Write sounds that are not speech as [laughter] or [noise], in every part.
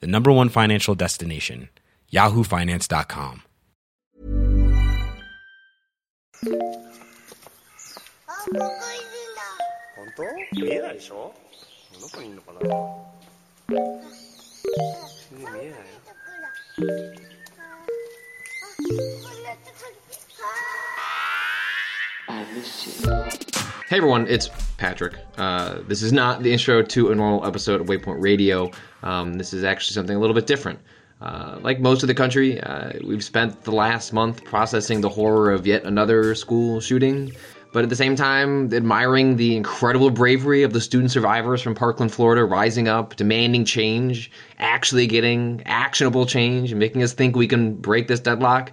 the number one financial destination, yahoofinance.com. Hey everyone, it's Patrick. Uh, this is not the intro to a normal episode of Waypoint Radio. Um, this is actually something a little bit different. Uh, like most of the country, uh, we've spent the last month processing the horror of yet another school shooting, but at the same time, admiring the incredible bravery of the student survivors from Parkland, Florida, rising up, demanding change, actually getting actionable change, and making us think we can break this deadlock.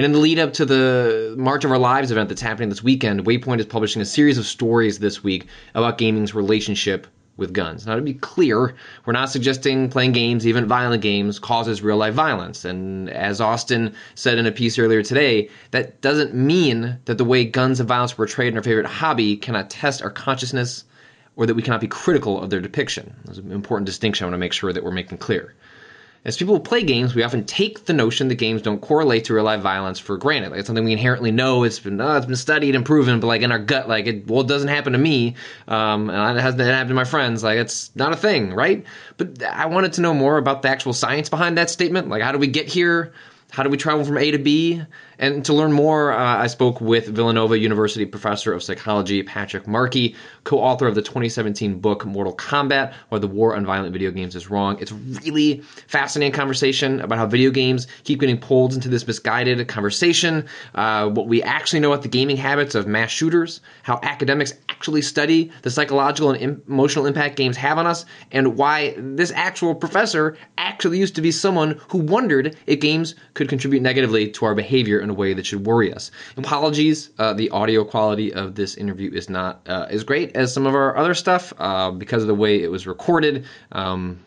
And in the lead up to the March of Our Lives event that's happening this weekend, Waypoint is publishing a series of stories this week about gaming's relationship with guns. Now, to be clear, we're not suggesting playing games, even violent games, causes real life violence. And as Austin said in a piece earlier today, that doesn't mean that the way guns and violence are portrayed in our favorite hobby cannot test our consciousness or that we cannot be critical of their depiction. There's an important distinction I want to make sure that we're making clear. As people play games, we often take the notion that games don't correlate to real life violence for granted. Like it's something we inherently know. It's been oh, it's been studied and proven, but like in our gut, like it well, it doesn't happen to me, um, and it hasn't happened to my friends. Like it's not a thing, right? But I wanted to know more about the actual science behind that statement. Like how do we get here? How do we travel from A to B? And to learn more, uh, I spoke with Villanova University professor of psychology Patrick Markey, co author of the 2017 book Moral Combat Why the War on Violent Video Games is Wrong. It's a really fascinating conversation about how video games keep getting pulled into this misguided conversation, uh, what we actually know about the gaming habits of mass shooters, how academics actually study the psychological and emotional impact games have on us, and why this actual professor actually used to be someone who wondered if games could contribute negatively to our behavior in a way that should worry us. Apologies, uh, the audio quality of this interview is not uh, as great as some of our other stuff uh, because of the way it was recorded. Um,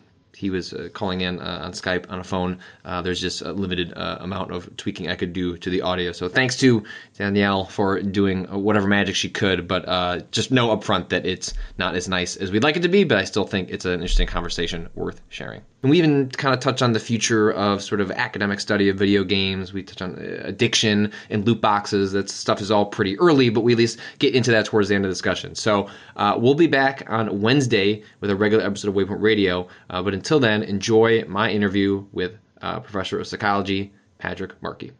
he was uh, calling in uh, on Skype on a phone. Uh, there's just a limited amount of tweaking I could do to the audio. So thanks to Danielle for doing whatever magic she could, but just know upfront that it's not as nice as we'd like it to be. But I still think it's an interesting conversation worth sharing. And we even kind of touch on the future of sort of academic study of video games. We touch on addiction and loot boxes. That stuff is all pretty early, but we at least get into that towards the end of the discussion. So uh, we'll be back on Wednesday with a regular episode of Waypoint Radio. Uh, but until then, enjoy my interview with uh, Professor of Psychology Patrick Markey.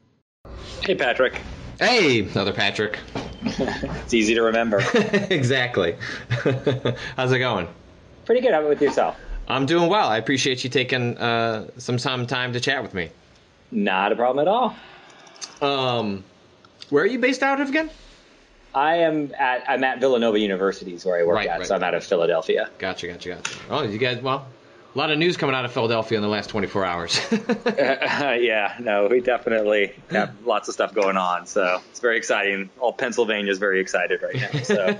Hey, Patrick. Hey, another Patrick. [laughs] It's easy to remember. [laughs] exactly. [laughs] How's it going? Pretty good. How about with yourself? I'm doing well. I appreciate you taking uh, some time time to chat with me. Not a problem at all. Um, where are you based out of again? I am at I'm at Villanova University is where I work Right, at, right. so I'm out of Philadelphia. Gotcha, gotcha, gotcha. Oh, you guys, well, a lot of news coming out of Philadelphia in the last 24 hours. [laughs] [laughs] yeah, no, we definitely have lots of stuff going on, so it's very exciting. All Pennsylvania is very excited right now. So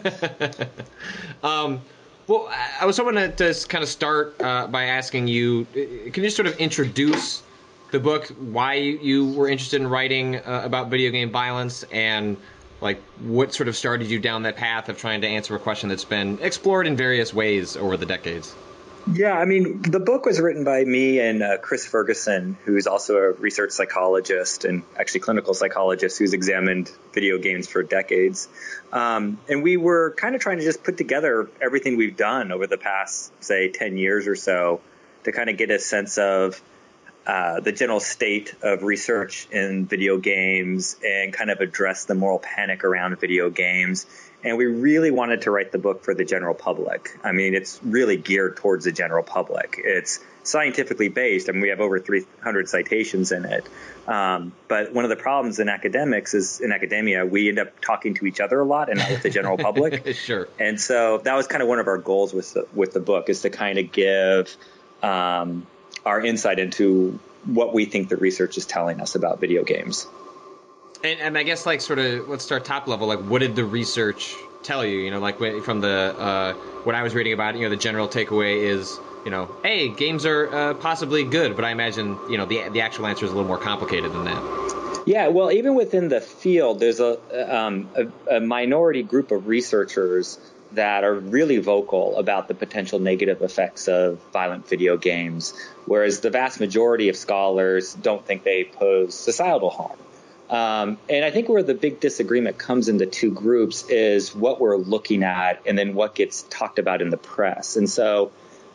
[laughs] um, well, I- was hoping to, to kind of start uh, by asking you uh, can you sort of introduce the book, why you were interested in writing uh, about video game violence, and like what sort of started you down that path of trying to answer a question that's been explored in various ways over the decades? Yeah, I mean, the book was written by me and uh, Chris Ferguson, who's also a research psychologist and actually clinical psychologist who's examined video games for decades. Um, and we were kind of trying to just put together everything we've done over the past, say, 10 years or so to kind of get a sense of uh, the general state of research in video games and kind of address the moral panic around video games. And we really wanted to write the book for the general public. I mean, it's really geared towards the general public. It's scientifically based, I and we have over 300 citations in it. Um, but one of the problems in academics is in academia, we end up talking to each other a lot and not with the general public. [laughs] sure. And so that was kind of one of our goals with the, with the book is to kind of give um, our insight into what we think the research is telling us about video games. And, and I guess like sort of let's start top level. Like, what did the research tell you? You know, like from the uh, what I was reading about. You know, the general takeaway is you know, hey, games are uh, possibly good, but I imagine you know the the actual answer is a little more complicated than that. Yeah, well, even within the field, there's a, um, a, a minority group of researchers that are really vocal about the potential negative effects of violent video games, whereas the vast majority of scholars don't think they pose societal harm. Um, and I think where the big disagreement comes in the two groups is what we're looking at and then what gets talked about in the press. And so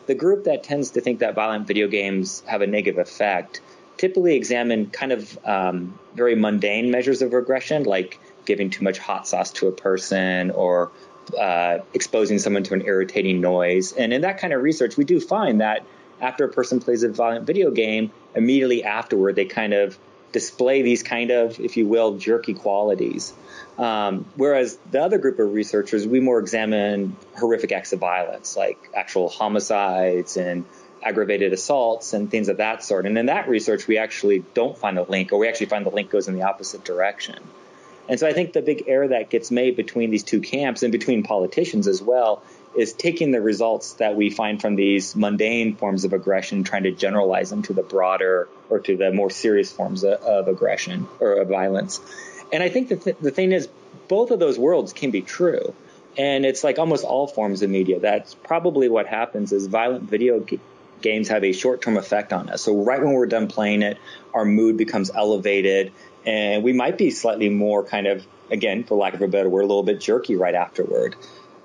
the group that tends to think that violent video games have a negative effect typically examine kind of um, very mundane measures of regression, like giving too much hot sauce to a person or uh, exposing someone to an irritating noise. And in that kind of research, we do find that after a person plays a violent video game, immediately afterward, they kind of display these kind of, if you will, jerky qualities. Um, whereas the other group of researchers, we more examine horrific acts of violence, like actual homicides and aggravated assaults and things of that sort. And in that research, we actually don't find a link, or we actually find the link goes in the opposite direction. And so I think the big error that gets made between these two camps and between politicians as well is taking the results that we find from these mundane forms of aggression, trying to generalize them to the broader or to the more serious forms of, of aggression or of violence. And I think that th- the thing is, both of those worlds can be true. And it's like almost all forms of media. That's probably what happens is violent video g- games have a short-term effect on us. So right when we're done playing it, our mood becomes elevated and we might be slightly more kind of, again, for lack of a better word, a little bit jerky right afterward.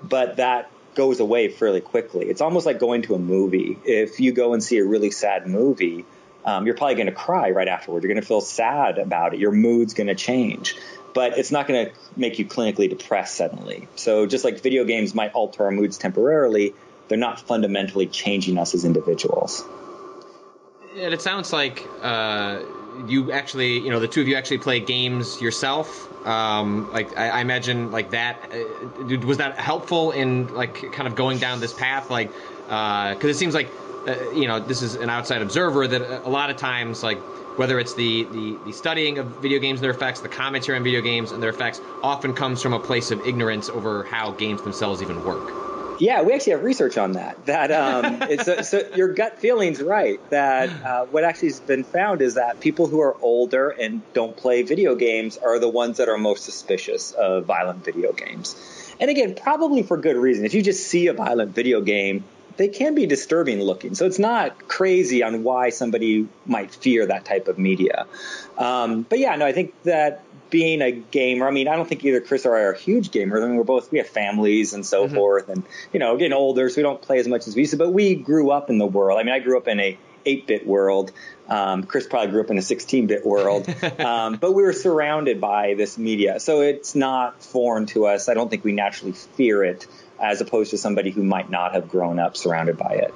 But that goes away fairly quickly. It's almost like going to a movie. If you go and see a really sad movie, um, you're probably going to cry right afterward. You're going to feel sad about it. Your mood's going to change, but it's not going to make you clinically depressed suddenly. So just like video games might alter our moods temporarily, they're not fundamentally changing us as individuals. And it sounds like uh, you actually, you know, the two of you actually play games yourself. Um, like I, I imagine, like that uh, was that helpful in like kind of going down this path, like because it seems like uh, you know this is an outside observer that a lot of times like whether it's the, the, the studying of video games and their effects, the commentary on video games and their effects, often comes from a place of ignorance over how games themselves even work. Yeah, we actually have research on that. That um, [laughs] it's a, so your gut feeling's right. That uh, what actually has been found is that people who are older and don't play video games are the ones that are most suspicious of violent video games. And again, probably for good reason. If you just see a violent video game, they can be disturbing looking. So it's not crazy on why somebody might fear that type of media. Um, but yeah, no, I think that being a gamer, I mean, I don't think either Chris or I are huge gamers. I mean, we're both, we have families and so forth and, you know, getting older, so we don't play as much as we used to, but we grew up in the world. I mean, I grew up in a 8-bit world. Um, Chris probably grew up in a 16-bit world, [laughs] um, but we were surrounded by this media, so it's not foreign to us. I don't think we naturally fear it, as opposed to somebody who might not have grown up surrounded by it.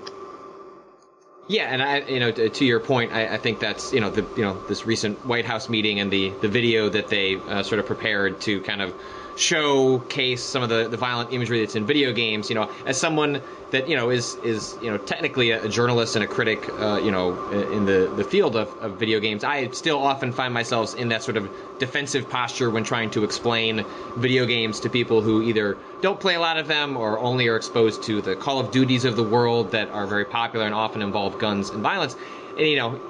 Yeah, and I, you know, to, your point, I, I think that's you know the you know this recent White House meeting and the the video that they uh, sort of prepared to kind of showcase some of the, the violent imagery that's in video games. You know, as someone that you know is is you know technically a, a journalist and a critic, uh, you know, in the the field of, of video games, I still often find myself in that sort of defensive posture when trying to explain video games to people who either don't play a lot of them or only are exposed to the Call of Duties of the world that are very popular and often involve guns and violence. And you know,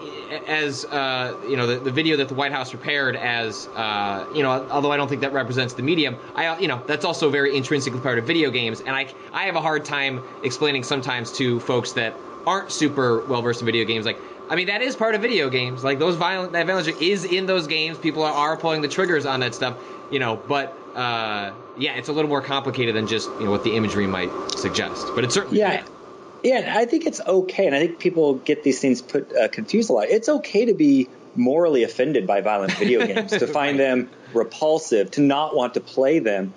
as uh, you know, the, the video that the White House prepared as uh, you know, although I don't think that represents the medium, I you know that's also very intrinsically part of video games, and I I have a hard time explaining sometimes to folks that aren't super well versed in video games, like. I mean that is part of video games. Like those violent that violence is in those games. People are, are pulling the triggers on that stuff, you know. But uh, yeah, it's a little more complicated than just you know what the imagery might suggest. But it's certainly Yeah. Yeah, I think it's okay, and I think people get these things put uh, confused a lot. It's okay to be morally offended by violent video [laughs] games, to find them repulsive, to not want to play them.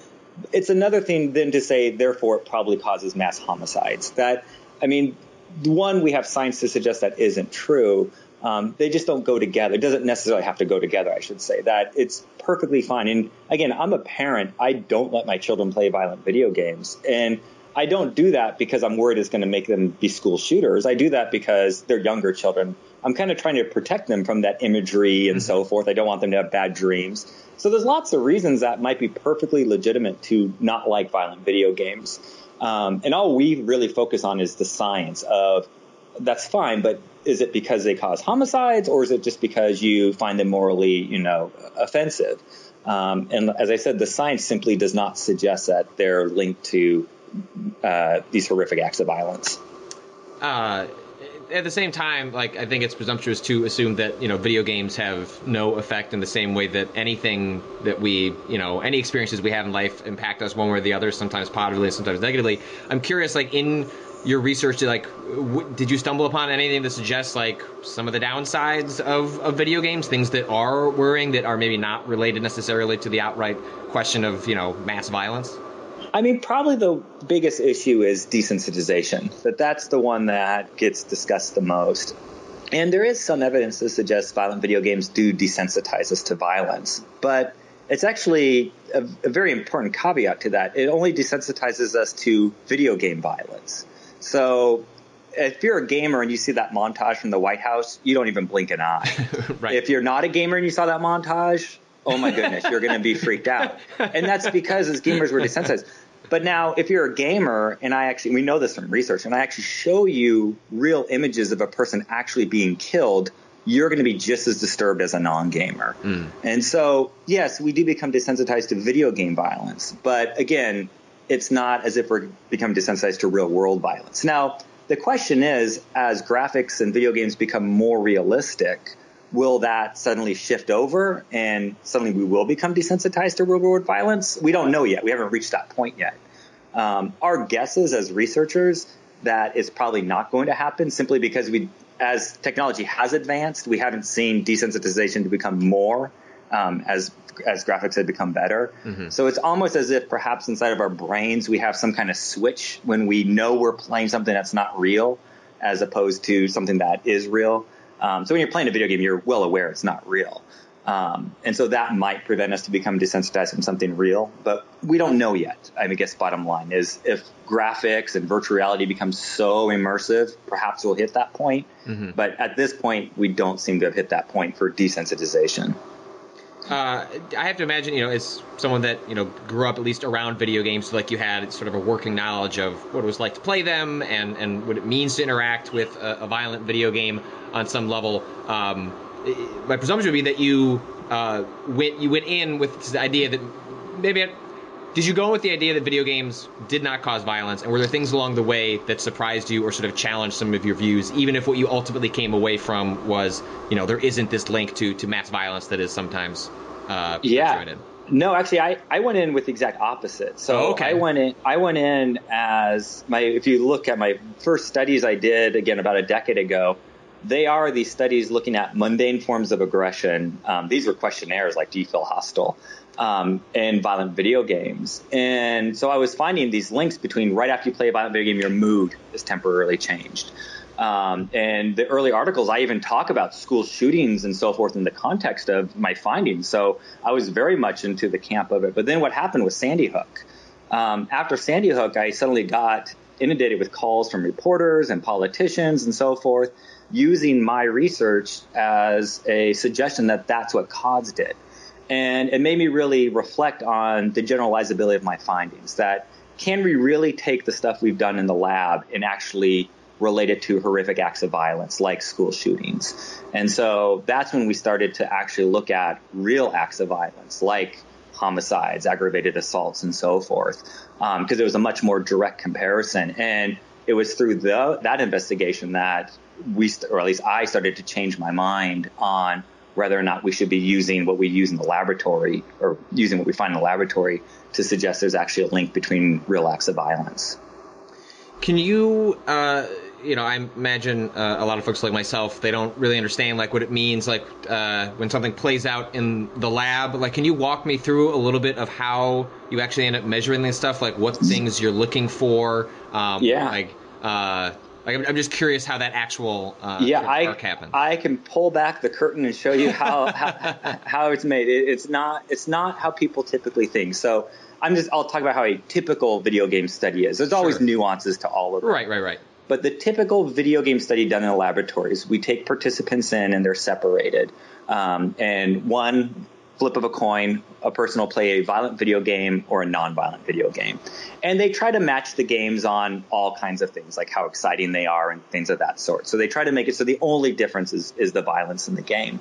It's another thing then to say, therefore, it probably causes mass homicides. That, I mean, one, we have science to suggest that isn't true. Um, they just don't go together. It doesn't necessarily have to go together, I should say. That it's perfectly fine. And again, I'm a parent. I don't let my children play violent video games. And I don't do that because I'm worried it's going to make them be school shooters. I do that because they're younger children. I'm kind of trying to protect them from that imagery and so forth. I don't want them to have bad dreams. So there's lots of reasons that might be perfectly legitimate to not like violent video games. Um, and all we really focus on is the science of that's fine, but is it because they cause homicides or is it just because you find them morally, you know, offensive? Um, and as I said, the science simply does not suggest that they're linked to uh, these horrific acts of violence. Uh, at the same time, like I think it's presumptuous to assume that you know video games have no effect in the same way that anything that we you know any experiences we have in life impact us one way or the other, sometimes positively, sometimes negatively. I'm curious, like in your research, like w- did you stumble upon anything that suggests like some of the downsides of, of video games, things that are worrying that are maybe not related necessarily to the outright question of you know mass violence? I mean, probably the biggest issue is desensitization. That that's the one that gets discussed the most. And there is some evidence to suggest violent video games do desensitize us to violence, but it's actually a, a very important caveat to that. It only desensitizes us to video game violence. So if you're a gamer and you see that montage from the White House, you don't even blink an eye. [laughs] Right. If you're not a gamer and you saw that montage, oh my goodness, you're going to be freaked out. And that's because as gamers we're desensitized. But now, if you're a gamer, and I actually, we know this from research, and I actually show you real images of a person actually being killed, you're going to be just as disturbed as a non-gamer. Hmm. And so, yes, we do become desensitized to video game violence, but again, it's not as if we're becoming desensitized to real world violence. Now, the question is, as graphics and video games become more realistic, will that suddenly shift over and suddenly we will become desensitized to real world violence? We don't know yet. We haven't reached that point yet. Um, our guesses as researchers that it's probably not going to happen simply because we, as technology has advanced, we haven't seen desensitization to become more um, as as graphics have become better. So it's almost as if perhaps inside of our brains we have some kind of switch when we know we're playing something that's not real, as opposed to something that is real. Um, so when you're playing a video game, you're well aware it's not real. Um, and so that might prevent us to become desensitized from something real, but we don't know yet. I, mean, I guess bottom line is if graphics and virtual reality becomes so immersive, perhaps we'll hit that point. But at this point, we don't seem to have hit that point for desensitization. Uh, I have to imagine, you know, as someone that you know grew up at least around video games, like you had sort of a working knowledge of what it was like to play them and and what it means to interact with a, a violent video game on some level. Um, my presumption would be that you uh, went you went in with the idea that maybe. It, did you go in with the idea that video games did not cause violence, and were there things along the way that surprised you or sort of challenged some of your views, even if what you ultimately came away from was, you know, there isn't this link to to mass violence that is sometimes uh, Yeah. No, actually, I, I went in with the exact opposite. So Oh, okay. I went in I went in as my if you look at my first studies I did again about a decade ago, they are these studies looking at mundane forms of aggression. Um, these were questionnaires like Do you feel hostile? Um, and violent video games. And so I was finding these links between right after you play a violent video game, your mood is temporarily changed. Um, and the early articles, I even talk about school shootings and so forth in the context of my findings. So I was very much into the camp of it. But then what happened with Sandy Hook? Um, after Sandy Hook, I suddenly got inundated with calls from reporters and politicians and so forth using my research as a suggestion that that's what caused it. And it made me really reflect on the generalizability of my findings that can we really take the stuff we've done in the lab and actually relate it to horrific acts of violence like school shootings? And so that's when we started to actually look at real acts of violence like homicides, aggravated assaults, and so forth, um, because it was a much more direct comparison. And it was through the, that investigation that we, or at least I, started to change my mind on whether or not we should be using what we use in the laboratory or using what we find in the laboratory to suggest there's actually a link between real acts of violence. Can you, uh, you know, I imagine uh, a lot of folks like myself, they don't really understand like what it means, like uh, when something plays out in the lab. Like, can you walk me through a little bit of how you actually end up measuring this stuff? Like, what things you're looking for? Um, Yeah. Like, uh, Like, I'm, I'm just curious how that actual uh, yeah, I happened. I can pull back the curtain and show you how [laughs] how, how it's made. It, it's not it's not how people typically think. So I'm just I'll talk about how a typical video game study is. There's always Sure. nuances to all of it. right, right, right. But the typical video game study done in the laboratories, we take participants in and they're separated. Um, and one flip of a coin, a person will play a violent video game or a non-violent video game. And they try to match the games on all kinds of things, like how exciting they are and things of that sort. So they try to make it so the only difference is, is the violence in the game.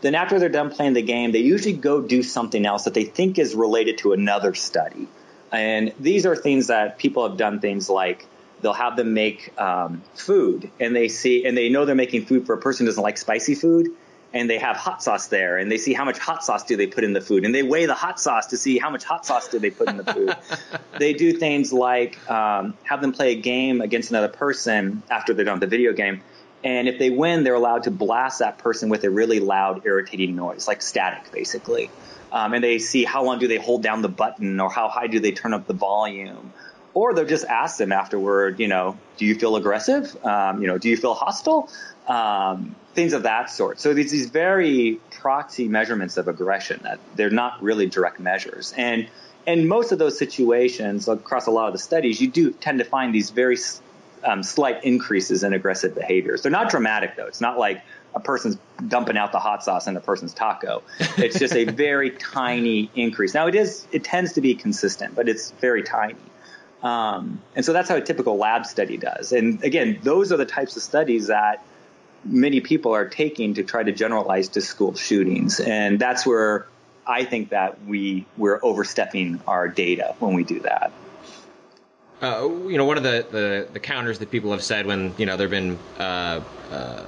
Then after they're done playing the game, they usually go do something else that they think is related to another study. And these are things that people have done things like they'll have them make um, food and they see and they know they're making food for a person who doesn't like spicy food and they have hot sauce there and they see how much hot sauce do they put in the food and they weigh the hot sauce to see how much hot sauce do they put in the food [laughs] they do things like um, have them play a game against another person after they're done with the video game and if they win they're allowed to blast that person with a really loud irritating noise like static basically um, and they see how long do they hold down the button or how high do they turn up the volume or they'll just ask them afterward, you know, do you feel aggressive? Um, you know, do you feel hostile? Um, things of that sort. So these these very proxy measurements of aggression that they're not really direct measures. And in most of those situations, across a lot of the studies, you do tend to find these very um, slight increases in aggressive behaviors. They're not dramatic though. It's not like a person's dumping out the hot sauce in a person's taco. It's just a [laughs] very tiny increase. Now it is it tends to be consistent, but it's very tiny. Um, and so that's how a typical lab study does. And again, those are the types of studies that many people are taking to try to generalize to school shootings. And that's where I think that we we're overstepping our data when we do that. Uh, you know, one of the, the, the counters that people have said when you know there've been uh, uh,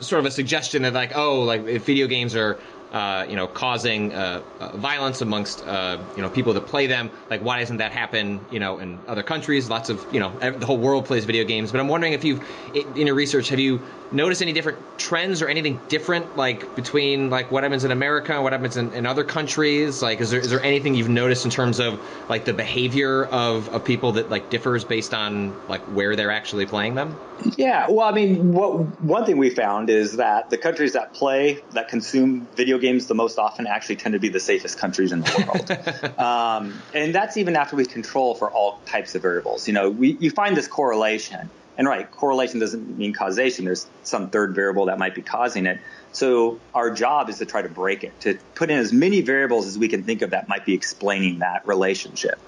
sort of a suggestion that like, oh, like if video games are uh, you know causing uh, uh, violence amongst uh, you know people that play them, like why doesn't that happen? You know, in other countries, lots of you know the whole world plays video games. But I'm wondering if you've in your research have you noticed any different trends or anything different like between like what happens in America and what happens in, in other countries? Like, is there is there anything you've noticed in terms of like the behavior of, of people that like differs based on like where they're actually playing them? Yeah, well, I mean, what one thing we found is that the countries that play, that consume video games the most often, actually tend to be the safest countries in the world. [laughs] um, and that's even after we control for all types of variables. You know, we you find this correlation, and right, correlation doesn't mean causation. There's some third variable that might be causing it. So our job is to try to break it, to put in as many variables as we can think of that might be explaining that relationship.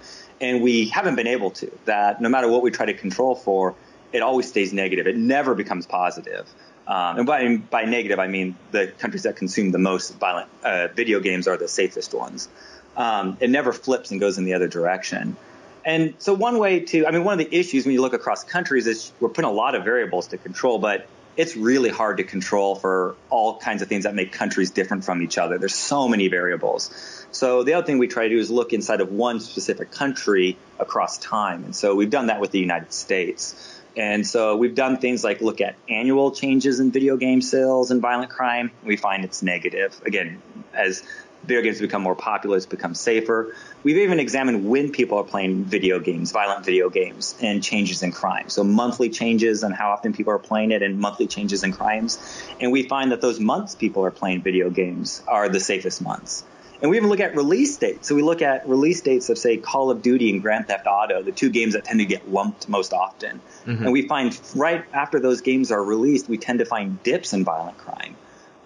And we haven't been able to. That no matter what we try to control for, it always stays negative. It never becomes positive. Um, and by, by negative, I mean the countries that consume the most violent uh, video games are the safest ones. Um, it never flips and goes in the other direction. And so one way to, I mean, one of the issues when you look across countries is we're putting a lot of variables to control, but it's really hard to control for all kinds of things that make countries different from each other. There's so many variables. So the other thing we try to do is look inside of one specific country across time. And so we've done that with the United States. And so we've done things like look at annual changes in video game sales and violent crime. We find it's negative. Again, as video games become more popular, it's become safer. We've even examined when people are playing video games, violent video games, and changes in crime. So monthly changes on how often people are playing it and monthly changes in crimes. And we find that those months people are playing video games are the safest months. And we even look at release dates. So we look at release dates of, say, Call of Duty and Grand Theft Auto, the two games that tend to get lumped most often. And we find right after those games are released, we tend to find dips in violent crime.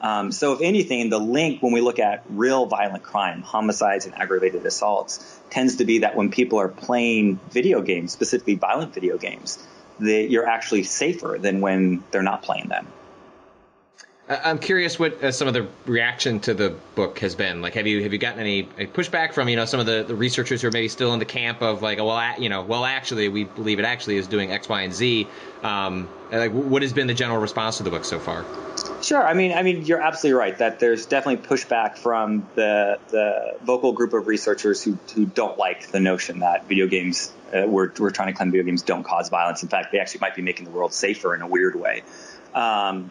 Um, so if anything, the link when we look at real violent crime, homicides and aggravated assaults, tends to be that when people are playing video games, specifically violent video games, that you're actually safer than when they're not playing them. I'm curious what uh, some of the reaction to the book has been. Like, have you have you gotten any pushback from you know some of the, the researchers who are maybe still in the camp of like, well, you know, well, actually, we believe it actually is doing X, Y, and Z. Um, like, what has been the general response to the book so far? Sure. I mean, I mean, you're absolutely right that there's definitely pushback from the the vocal group of researchers who who don't like the notion that video games uh, we're we're trying to claim video games don't cause violence. In fact, they actually might be making the world safer in a weird way. Um,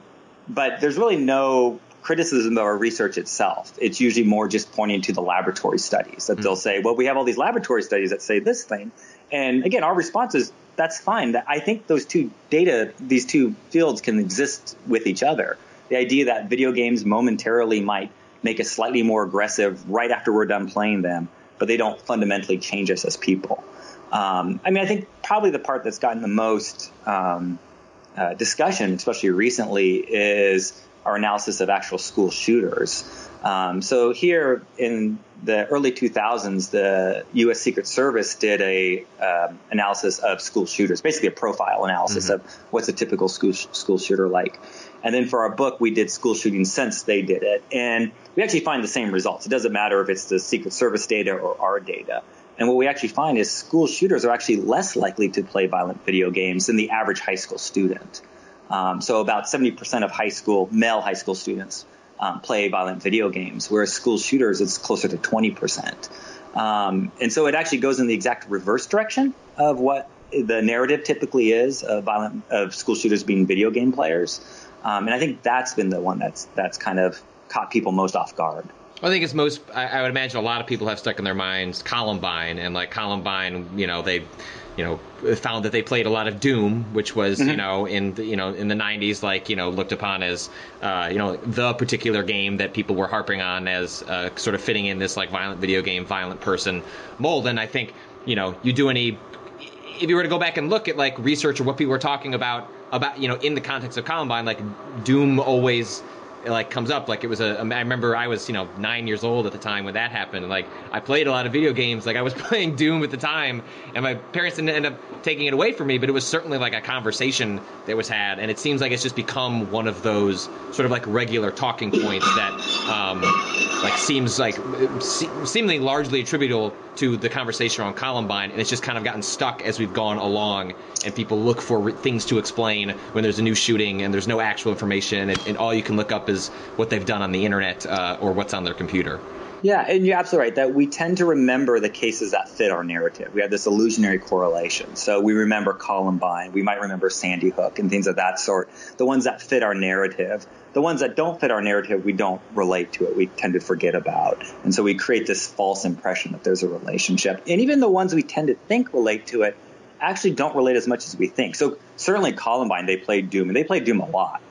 but there's really no criticism of our research itself. It's usually more just pointing to the laboratory studies that they'll say, well, we have all these laboratory studies that say this thing. And again, our response is that's fine. I think those two data, these two fields can exist with each other. The idea that video games momentarily might make us slightly more aggressive right after we're done playing them, but they don't fundamentally change us as people. Um, I mean, I think probably the part that's gotten the most um, uh, discussion, especially recently, is our analysis of actual school shooters. Um, so here in the early 2000s, the U.S. Secret Service did a uh, analysis of school shooters, basically a profile analysis mm-hmm. of what's a typical school school shooter like. And then for our book, we did school shootings since they did it, and we actually find the same results. It doesn't matter if it's the Secret Service data or our data. And what we actually find is school shooters are actually less likely to play violent video games than the average high school student. Um, so about 70% of high school, male high school students um, play violent video games, whereas school shooters, it's closer to 20%. Um, and so it actually goes in the exact reverse direction of what the narrative typically is of violent of school shooters being video game players. Um, and I think that's been the one that's that's kind of caught people most off guard. I think it's most. I, I, would imagine a lot of people have stuck in their minds Columbine and like Columbine. You know, they, you know, found that they played a lot of Doom, which was mm-hmm. you know in the, you know in the '90s, like you know looked upon as uh, you know the particular game that people were harping on as uh, sort of fitting in this like violent video game, violent person mold. And I think you know you do any if you were to go back and look at like research or what people were talking about about you know in the context of Columbine, like Doom always it like comes up like it was a I remember I was you know nine years old at the time when that happened. Like I played a lot of video games. Like I was [laughs] playing Doom at the time and my parents didn't end up taking it away from me but it was certainly like a conversation that was had and it seems like it's just become one of those sort of like regular talking points that um, like seems like seemingly largely attributable to the conversation around Columbine and it's just kind of gotten stuck as we've gone along and people look for things to explain when there's a new shooting and there's no actual information and, and all you can look up is what they've done on the internet uh, or what's on their computer. Yeah, and you're absolutely right that we tend to remember the cases that fit our narrative. We have this illusionary correlation. So we remember Columbine, we might remember Sandy Hook and things of that sort, the ones that fit our narrative. The ones that don't fit our narrative, we don't relate to it. We tend to forget about. And so we create this false impression that there's a relationship. And even the ones we tend to think relate to it actually don't relate as much as we think. So certainly Columbine, they played Doom, and they played Doom a lot.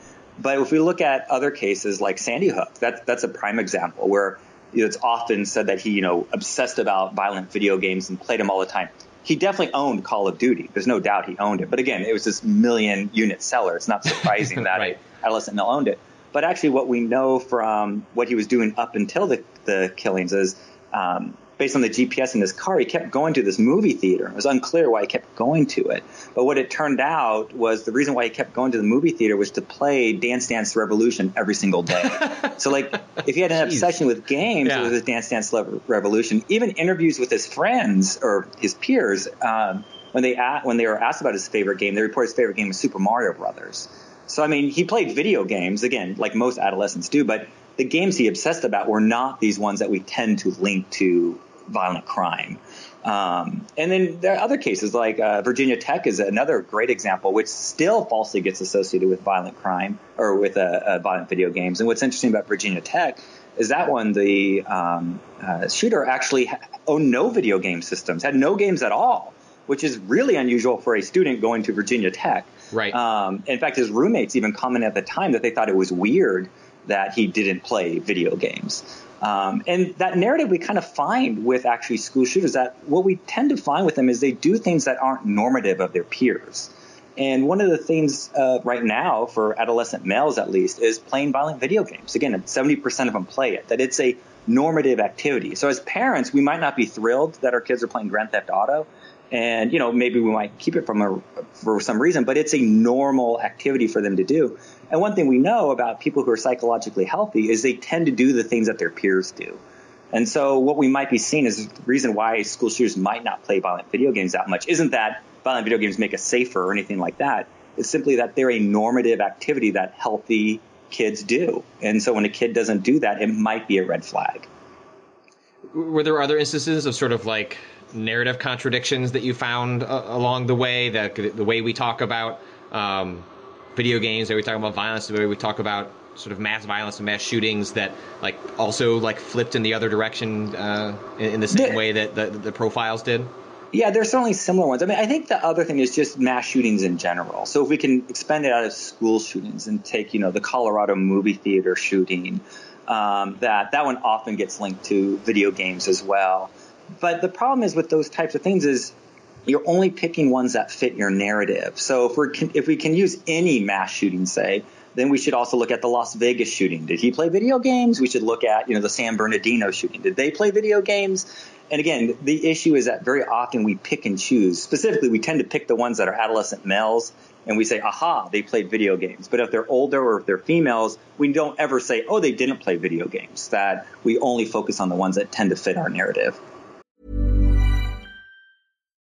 But if we look at other cases like Sandy Hook, that, that's a prime example where it's often said that he, you know, obsessed about violent video games and played them all the time. He definitely owned Call of Duty. There's no doubt he owned it. But again, it was this million unit seller. It's not surprising [laughs] that right. adolescent male owned it. But actually, what we know from what he was doing up until the, the killings is um, based on the GPS in his car, he kept going to this movie theater. It was unclear why he kept going to it. But what it turned out was the reason why he kept going to the movie theater was to play Dance Dance Revolution every single day. [laughs] so, like, if he had an Jeez. obsession with games, yeah. it was Dance Dance Revolution. Even interviews with his friends or his peers, um, when they when they were asked about his favorite game, they reported his favorite game was Super Mario Brothers. So, I mean, he played video games again, like most adolescents do, but the games he obsessed about were not these ones that we tend to link to violent crime. Um, and then there are other cases like uh, Virginia Tech is another great example, which still falsely gets associated with violent crime or with uh, uh, violent video games. And what's interesting about Virginia Tech is that one the um, uh, shooter actually owned no video game systems, had no games at all, which is really unusual for a student going to Virginia Tech. Right. Um, in fact, his roommates even commented at the time that they thought it was weird that he didn't play video games. Um, and that narrative we kind of find with actually school shooters that what we tend to find with them is they do things that aren't normative of their peers. And one of the things uh, right now for adolescent males, at least, is playing violent video games. Again, 70% of them play it, that it's a normative activity. So as parents, we might not be thrilled that our kids are playing Grand Theft Auto, and you know maybe we might keep it from a, for some reason, but it's a normal activity for them to do. And one thing we know about people who are psychologically healthy is they tend to do the things that their peers do. And so what we might be seeing is the reason why school shooters might not play violent video games that much isn't that violent video games make us safer or anything like that. It's simply that they're a normative activity that healthy kids do. And so when a kid doesn't do that, it might be a red flag. Were there other instances of sort of like narrative contradictions that you found uh, along the way, that the way we talk about um, video games, the way we talk about violence, the way we talk about sort of mass violence and mass shootings that like also like flipped in the other direction uh, in, in, the same the, way that the, the profiles did? Yeah, there's certainly similar ones. I mean, I think the other thing is just mass shootings in general. So if we can expand it out of school shootings and take, you know, the Colorado movie theater shooting, um, that that one often gets linked to video games as well. But the problem is with those types of things is you're only picking ones that fit your narrative. So if we can, if we can use any mass shooting, say, then we should also look at the Las Vegas shooting. Did he play video games? We should look at, you know, the San Bernardino shooting. Did they play video games? And again, the issue is that very often we pick and choose. Specifically, we tend to pick the ones that are adolescent males and we say, aha, they played video games. But if they're older or if they're females, we don't ever say, oh, they didn't play video games. That we only focus on the ones that tend to fit our narrative.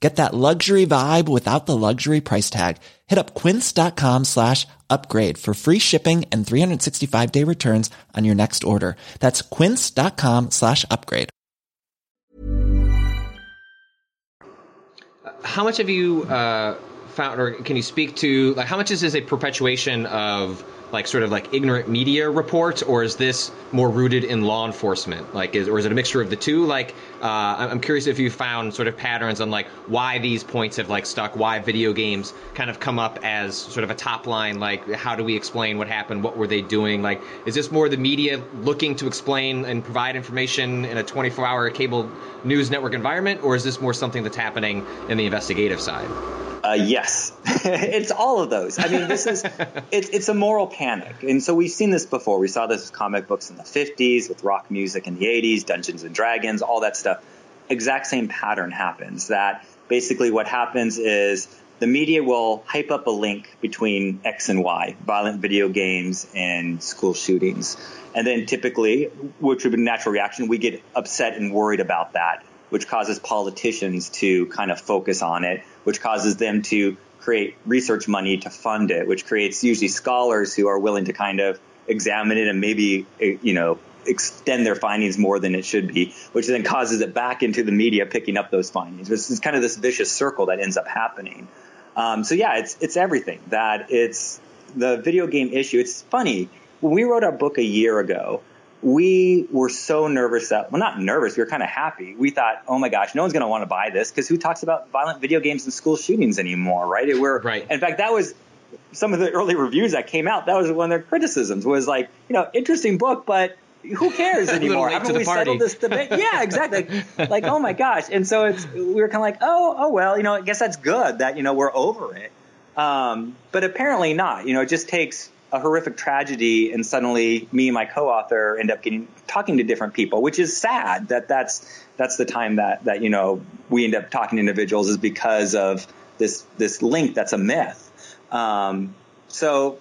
Get that luxury vibe without the luxury price tag. Hit up quince.com slash upgrade for free shipping and 365 day returns on your next order. That's quince.com slash upgrade. How much have you uh, found, or can you speak to, like, how much is this a perpetuation of like sort of like ignorant media reports, or is this more rooted in law enforcement? Like, is or is it a mixture of the two? Like, uh, I'm curious if you found sort of patterns on like why these points have like stuck, why video games kind of come up as sort of a top line. Like, how do we explain what happened? What were they doing? Like, is this more the media looking to explain and provide information in a 24-hour cable news network environment, or is this more something that's happening in the investigative side? Uh, yes, [laughs] it's all of those. I mean, this is [laughs] it's it's a moral panic, and so we've seen this before. We saw this with comic books in the '50s, with rock music in the '80s, Dungeons and Dragons, all that stuff. Exact same pattern happens. That basically what happens is the media will hype up a link between X and Y, violent video games and school shootings, and then typically, which would be a natural reaction, we get upset and worried about that which causes politicians to kind of focus on it, which causes them to create research money to fund it, which creates usually scholars who are willing to kind of examine it and maybe, you know, extend their findings more than it should be, which then causes it back into the media picking up those findings. This is kind of this vicious circle that ends up happening. Um, so yeah, it's it's everything that it's the video game issue. It's funny when we wrote our book a year ago we were so nervous that, well, not nervous, we were kind of happy. We thought, oh my gosh, no one's going to want to buy this because who talks about violent video games and school shootings anymore, right? It, we're, right. In fact, that was some of the early reviews that came out. That was one of their criticisms was like, you know, interesting book, but who cares [laughs] anymore? Haven't we party. settled this debate? [laughs] yeah, exactly. like, oh my gosh. And so it's, we were kind of like, oh, oh, well, you know, I guess that's good that, you know, we're over it. Um, but apparently not, you know, it just takes a horrific tragedy and suddenly me and my co-author end up getting talking to different people which is sad that that's that's the time that that you know we end up talking to individuals is because of this this link that's a myth. Um, so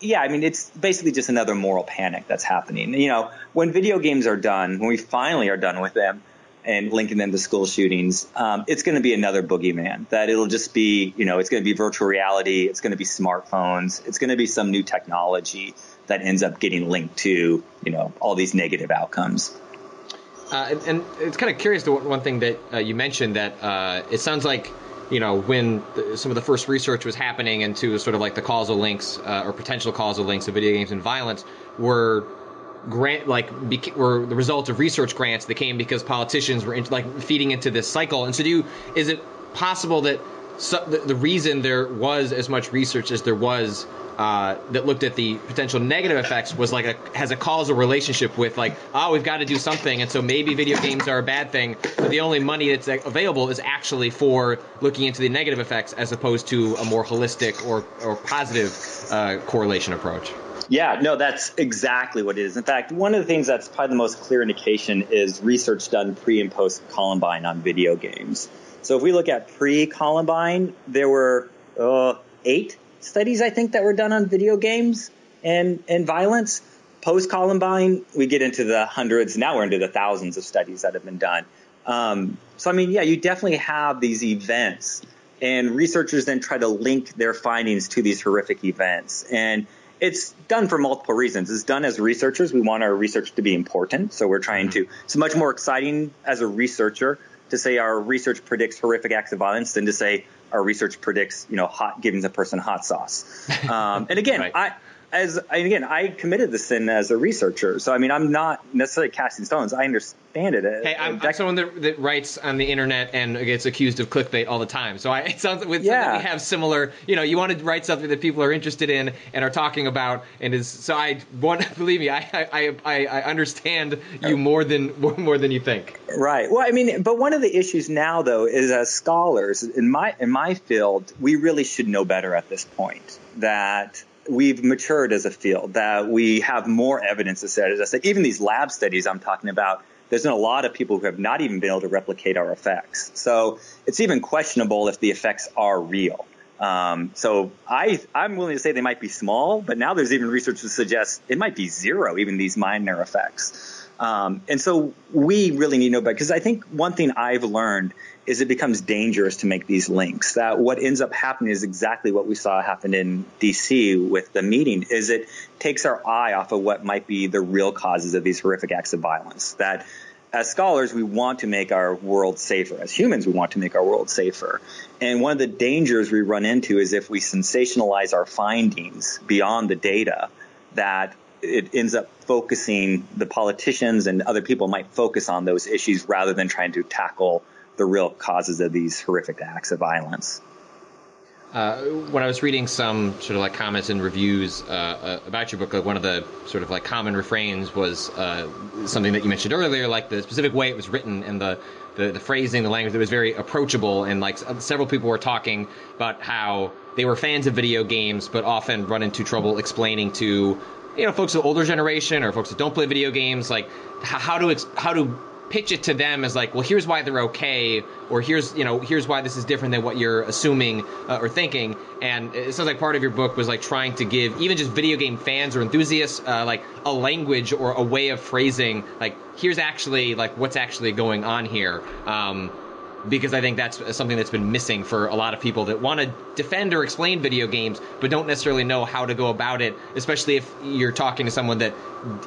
yeah i mean it's basically just another moral panic that's happening. You know when video games are done when we finally are done with them and linking them to school shootings, um, it's going to be another boogeyman. That it'll just be, you know, it's going to be virtual reality, it's going to be smartphones, it's going to be some new technology that ends up getting linked to, you know, all these negative outcomes. Uh, and, and, it's kind of curious. The one thing that uh, you mentioned that uh, it sounds like you know when the, some of the first research was happening into sort of like the causal links uh, or potential causal links of video games and violence were grant like were the result of research grants that came because politicians were in, like feeding into this cycle. And so, do you, is it possible that the, the, reason there was as much research as there was uh, that looked at the potential negative effects was like a has a causal relationship with like oh we've got to do something and so maybe video games are a bad thing but the only money that's available is actually for looking into the negative effects as opposed to a more holistic or or positive uh, correlation approach. Yeah, no, that's exactly what it is. In fact, one of the things that's probably the most clear indication is research done pre and post Columbine on video games. So if we look at pre Columbine, there were uh, eight studies, I think, that were done on video games and, and violence. Post Columbine, we get into the hundreds. Now we're into the thousands of studies that have been done. Um, so, I mean, yeah, you definitely have these events, and researchers then try to link their findings to these horrific events. And it's done for multiple reasons. It's done as researchers. We want our research to be important, so we're trying to. It's much more exciting as a researcher to say our research predicts horrific acts of violence than to say our research predicts, you know, hot giving the person hot sauce. [laughs] Um, and again, Right. I as and again, I committed the sin as a researcher, so I mean, I'm not necessarily casting stones. I understand it. Hey, I'm, I'm someone that, that writes on the internet and gets accused of clickbait all the time. So I, [laughs] it sounds with Yeah. we have similar. You know, you want to write something that people are interested in and are talking about, and is so. I want [laughs] believe me, I I, I, I understand you oh. more than [laughs] more than you think. Right. Well, I mean, but one of the issues now, though, is as scholars in my in my field, we really should know better at this point that we've matured as a field, that we have more evidence to say, as I said, even these lab studies I'm talking about. There's been a lot of people who have not even been able to replicate our effects. So it's even questionable if the effects are real. Um, so I, I'm willing to say they might be small, but now there's even research to suggest it might be zero, even these minor effects. Um, and so we really need to know better because I think one thing I've learned is it becomes dangerous to make these links. That what ends up happening is exactly what we saw happen in DC with the meeting. Is it takes our eye off of what might be the real causes of these horrific acts of violence. That as scholars, we want to make our world safer. As humans, we want to make our world safer. And one of the dangers we run into is if we sensationalize our findings beyond the data, that it ends up focusing the politicians and other people might focus on those issues rather than trying to tackle the real causes of these horrific acts of violence. Uh, when I was reading some sort of like comments and reviews uh, uh, about your book, like one of the sort of like common refrains was uh, something that you mentioned earlier, like the specific way it was written and the, the, the phrasing, the language that was very approachable. And like several people were talking about how they were fans of video games, but often run into trouble explaining to you know folks of older generation or folks that don't play video games, like how to ex- how to pitch it to them as like, well, here's why they're okay, or here's you know here's why this is different than what you're assuming uh, or thinking. And it sounds like part of your book was like trying to give even just video game fans or enthusiasts uh, like a language or a way of phrasing like here's actually like what's actually going on here. Um, because I think that's something that's been missing for a lot of people that want to defend or explain video games, but don't necessarily know how to go about it, especially if you're talking to someone that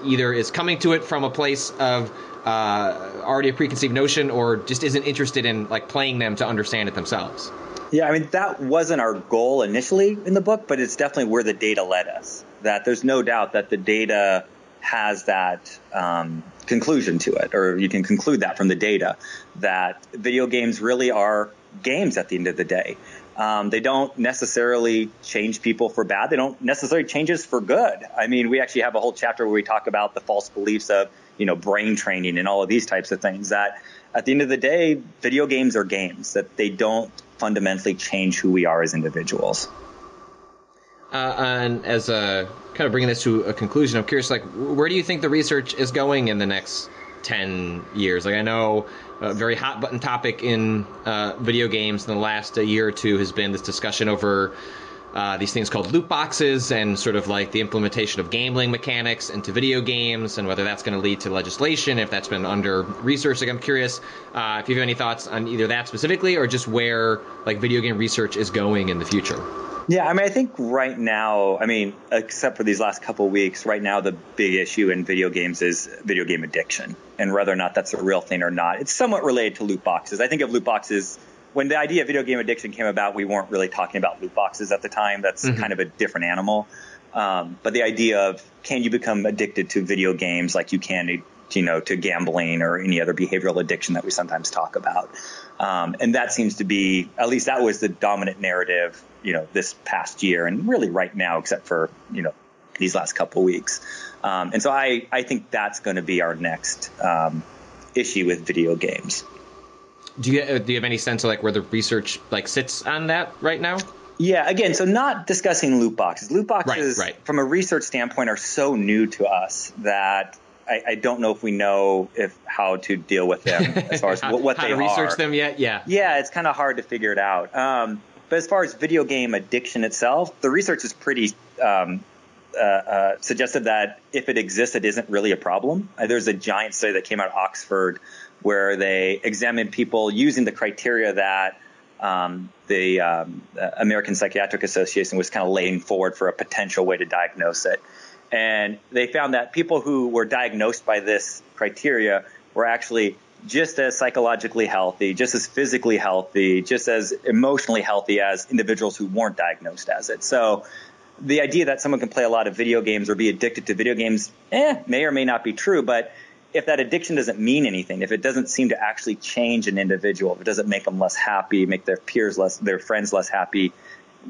either is coming to it from a place of uh, already a preconceived notion or just isn't interested in like playing them to understand it themselves. Yeah, I mean, that wasn't our goal initially in the book, but it's definitely where the data led us. That there's no doubt that the data has that um, conclusion to it, or you can conclude that from the data that video games really are games at the end of the day. Um, they don't necessarily change people for bad. They don't necessarily change us for good. I mean, we actually have a whole chapter where we talk about the false beliefs of, you know, brain training and all of these types of things that at the end of the day, video games are games that they don't fundamentally change who we are as individuals. Uh, and as a kind of bringing this to a conclusion, I'm curious, like, where do you think the research is going in the next 10 years? Like, I know a very hot button topic in uh, video games in the last uh, year or two has been this discussion over uh, these things called loot boxes and sort of like the implementation of gambling mechanics into video games and whether that's going to lead to legislation, if that's been under research. Like, I'm curious uh, if you have any thoughts on either that specifically or just where like video game research is going in the future. Yeah, I mean, I think right now, I mean, except for these last couple weeks, right now the big issue in video games is video game addiction and whether or not that's a real thing or not. It's somewhat related to loot boxes. I think of loot boxes when the idea of video game addiction came about, we weren't really talking about loot boxes at the time. That's kind of a different animal. Um, but the idea of can you become addicted to video games like you can, you know, to gambling or any other behavioral addiction that we sometimes talk about. Um, and that seems to be, at least that was the dominant narrative, you know, this past year and really right now, except for, you know, these last couple weeks. Um, and so I, I think that's going to be our next um, issue with video games. Do you uh, do you have any sense of like where the research like sits on that right now? Yeah, again, so not discussing loot boxes. Loot boxes, Right, right. from a research standpoint, are so new to us that I, I don't know if we know if how to deal with them [laughs] as far as how, what, how they to research are. them yet? Yeah. Yeah, it's kind of hard to figure it out. Um, but as far as video game addiction itself, the research is pretty um, uh, uh, suggested that if it exists, it isn't really a problem. Uh, there's a giant study that came out of Oxford where they examined people using the criteria that um, the um, American Psychiatric Association was kind of laying forward for a potential way to diagnose it. And they found that people who were diagnosed by this criteria were actually just as psychologically healthy, just as physically healthy, just as emotionally healthy as individuals who weren't diagnosed as it. So the idea that someone can play a lot of video games or be addicted to video games, eh, may or may not be true, but if that addiction doesn't mean anything, if it doesn't seem to actually change an individual, if it doesn't make them less happy, make their peers less, their friends less happy,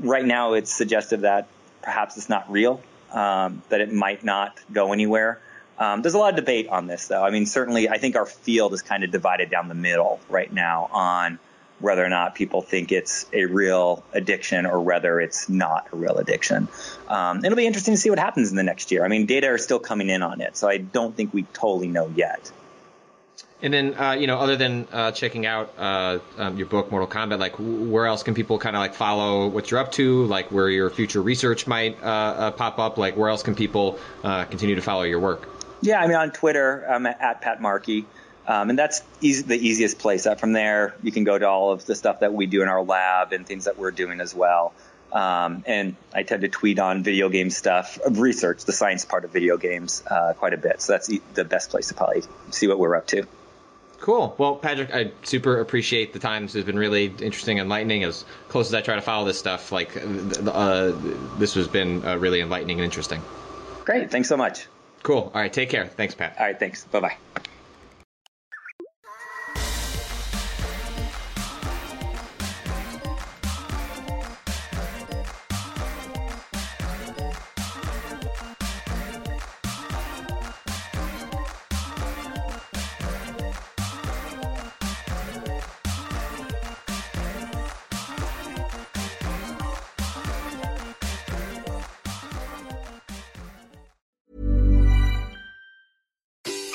right now it's suggestive that perhaps it's not real, um, that it might not go anywhere. Um, there's a lot of debate on this, though. I mean, certainly, I think our field is kind of divided down the middle right now on whether or not people think it's a real addiction or whether it's not a real addiction. Um, it'll be interesting to see what happens in the next year. I mean, data are still coming in on it, so I don't think we totally know yet. And then, uh, you know, other than uh, checking out uh, um, your book, Moral Combat, like where else can people kind of like follow what you're up to, like where your future research might uh, uh, pop up, like where else can people uh, continue to follow your work? Yeah, I mean, on Twitter, I'm at Pat Markey. Um, and that's easy, the easiest place. Uh, from there, you can go to all of the stuff that we do in our lab and things that we're doing as well. Um, and I tend to tweet on video game stuff, research, the science part of video games, uh, quite a bit. So that's the best place to probably see what we're up to. Cool. Well, Patrick, I super appreciate the time. This has been really interesting, and enlightening. As close as I try to follow this stuff, like uh, this has been uh, really enlightening and interesting. Great. Thanks so much. Cool. All right. Take care. Thanks, Pat. All right. Thanks. Bye bye.